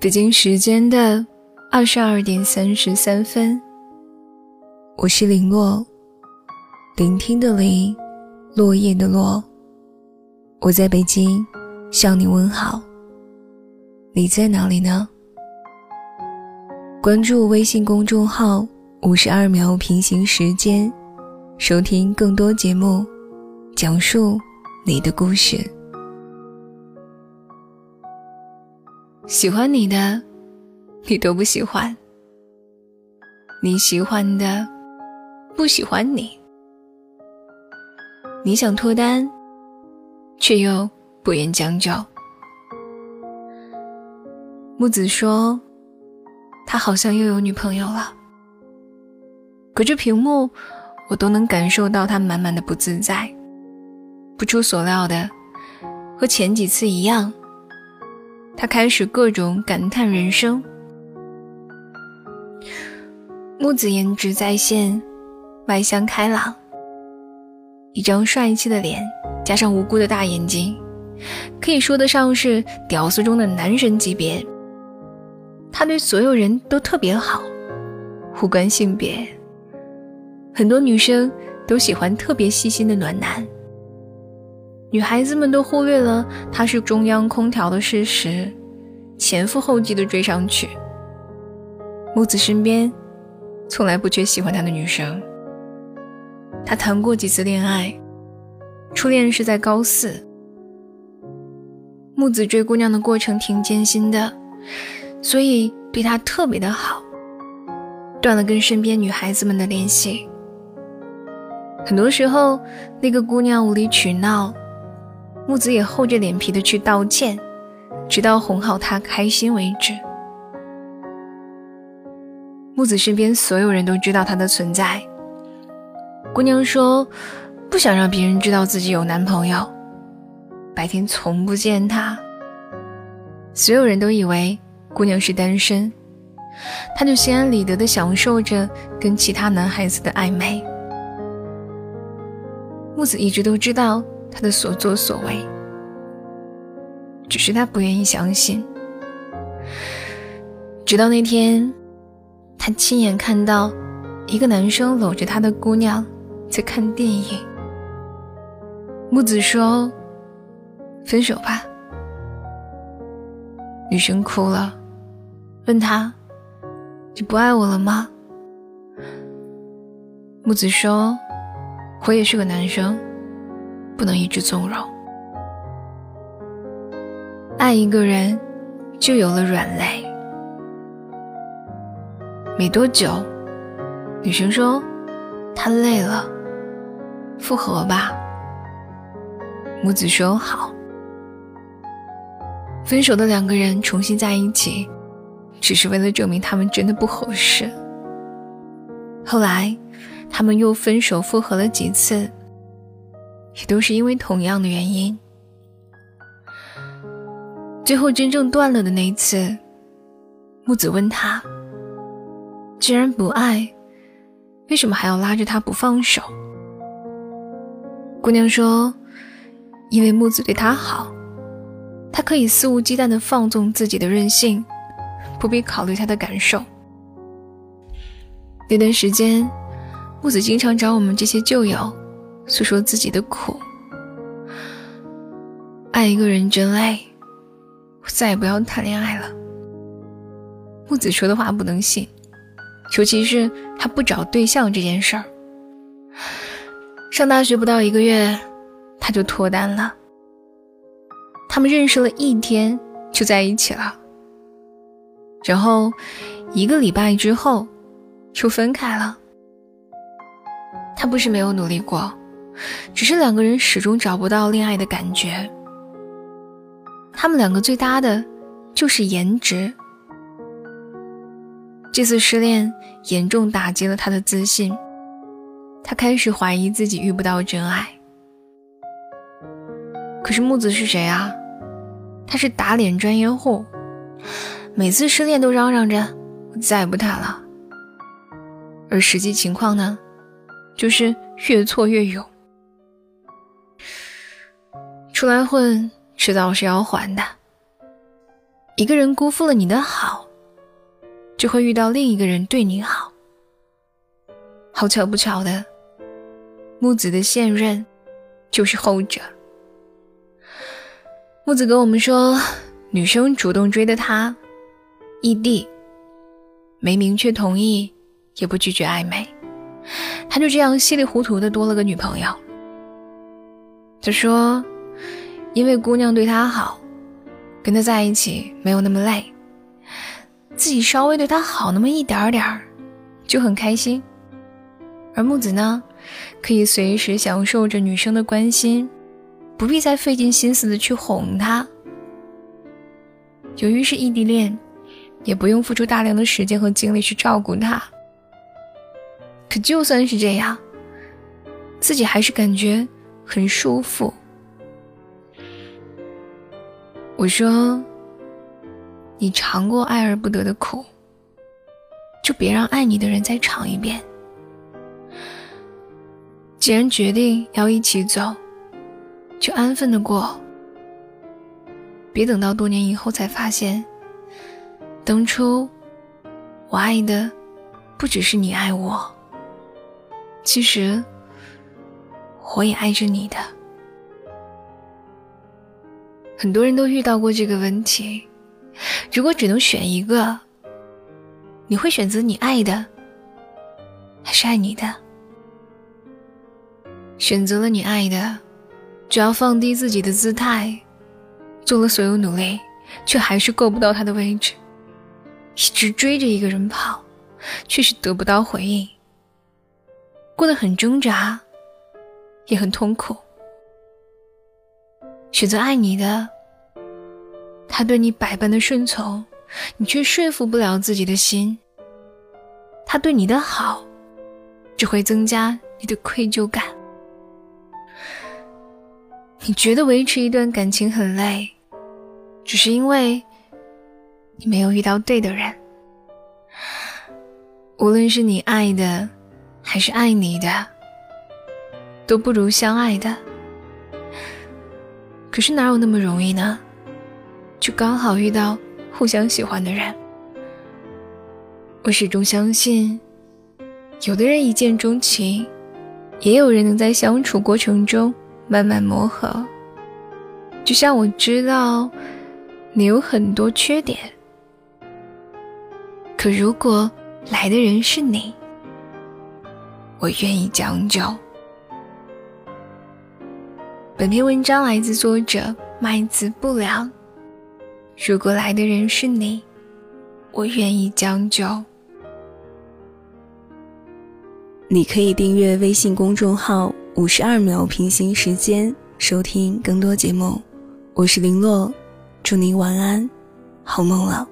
北京时间的二十二点三十三分，我是林落，聆听的林，落叶的落。我在北京向你问好，你在哪里呢？关注微信公众号“五十二秒平行时间”，收听更多节目，讲述你的故事。喜欢你的，你都不喜欢；你喜欢的，不喜欢你。你想脱单，却又不愿将就。木子说，他好像又有女朋友了。隔着屏幕，我都能感受到他满满的不自在。不出所料的，和前几次一样。他开始各种感叹人生。木子颜值在线，外向开朗，一张帅气的脸，加上无辜的大眼睛，可以说得上是屌丝中的男神级别。他对所有人都特别好，无关性别。很多女生都喜欢特别细心的暖男。女孩子们都忽略了他是中央空调的事实，前赴后继的追上去。木子身边从来不缺喜欢他的女生。他谈过几次恋爱，初恋是在高四。木子追姑娘的过程挺艰辛的，所以对他特别的好，断了跟身边女孩子们的联系。很多时候，那个姑娘无理取闹。木子也厚着脸皮的去道歉，直到哄好他开心为止。木子身边所有人都知道他的存在。姑娘说不想让别人知道自己有男朋友，白天从不见他。所有人都以为姑娘是单身，他就心安理得的享受着跟其他男孩子的暧昧。木子一直都知道。他的所作所为，只是他不愿意相信。直到那天，他亲眼看到一个男生搂着他的姑娘在看电影。木子说：“分手吧。”女生哭了，问他：“你不爱我了吗？”木子说：“我也是个男生。”不能一直纵容，爱一个人就有了软肋。没多久，女生说她累了，复合吧。母子说好。分手的两个人重新在一起，只是为了证明他们真的不合适。后来，他们又分手复合了几次。也都是因为同样的原因。最后真正断了的那一次，木子问他：“既然不爱，为什么还要拉着他不放手？”姑娘说：“因为木子对她好，她可以肆无忌惮的放纵自己的任性，不必考虑他的感受。”那段时间，木子经常找我们这些旧友。诉说自己的苦，爱一个人真累，我再也不要谈恋爱了。木子说的话不能信，尤其是他不找对象这件事儿。上大学不到一个月，他就脱单了。他们认识了一天就在一起了，然后一个礼拜之后就分开了。他不是没有努力过。只是两个人始终找不到恋爱的感觉。他们两个最搭的，就是颜值。这次失恋严重打击了他的自信，他开始怀疑自己遇不到真爱。可是木子是谁啊？他是打脸专业户，每次失恋都嚷嚷着我再也不谈了。而实际情况呢，就是越挫越勇。出来混，迟早是要还的。一个人辜负了你的好，就会遇到另一个人对你好。好巧不巧的，木子的现任就是后者。木子跟我们说，女生主动追的他，异地，没明确同意，也不拒绝暧昧，他就这样稀里糊涂的多了个女朋友。他说，因为姑娘对他好，跟他在一起没有那么累，自己稍微对他好那么一点点儿，就很开心。而木子呢，可以随时享受着女生的关心。不必再费尽心思的去哄他。由于是异地恋，也不用付出大量的时间和精力去照顾他。可就算是这样，自己还是感觉很舒服。我说：“你尝过爱而不得的苦，就别让爱你的人再尝一遍。既然决定要一起走。”就安分的过，别等到多年以后才发现，当初我爱的不只是你爱我，其实我也爱着你的。很多人都遇到过这个问题，如果只能选一个，你会选择你爱的，还是爱你的？选择了你爱的。只要放低自己的姿态，做了所有努力，却还是够不到他的位置。一直追着一个人跑，却是得不到回应，过得很挣扎，也很痛苦。选择爱你的，他对你百般的顺从，你却说服不了自己的心。他对你的好，只会增加你的愧疚感。你觉得维持一段感情很累，只是因为你没有遇到对的人。无论是你爱的，还是爱你的，都不如相爱的。可是哪有那么容易呢？就刚好遇到互相喜欢的人。我始终相信，有的人一见钟情，也有人能在相处过程中。慢慢磨合，就像我知道你有很多缺点，可如果来的人是你，我愿意将就。本篇文章来自作者麦子不良。如果来的人是你，我愿意将就。你可以订阅微信公众号。五十二秒平行时间，收听更多节目。我是林洛，祝您晚安，好梦了。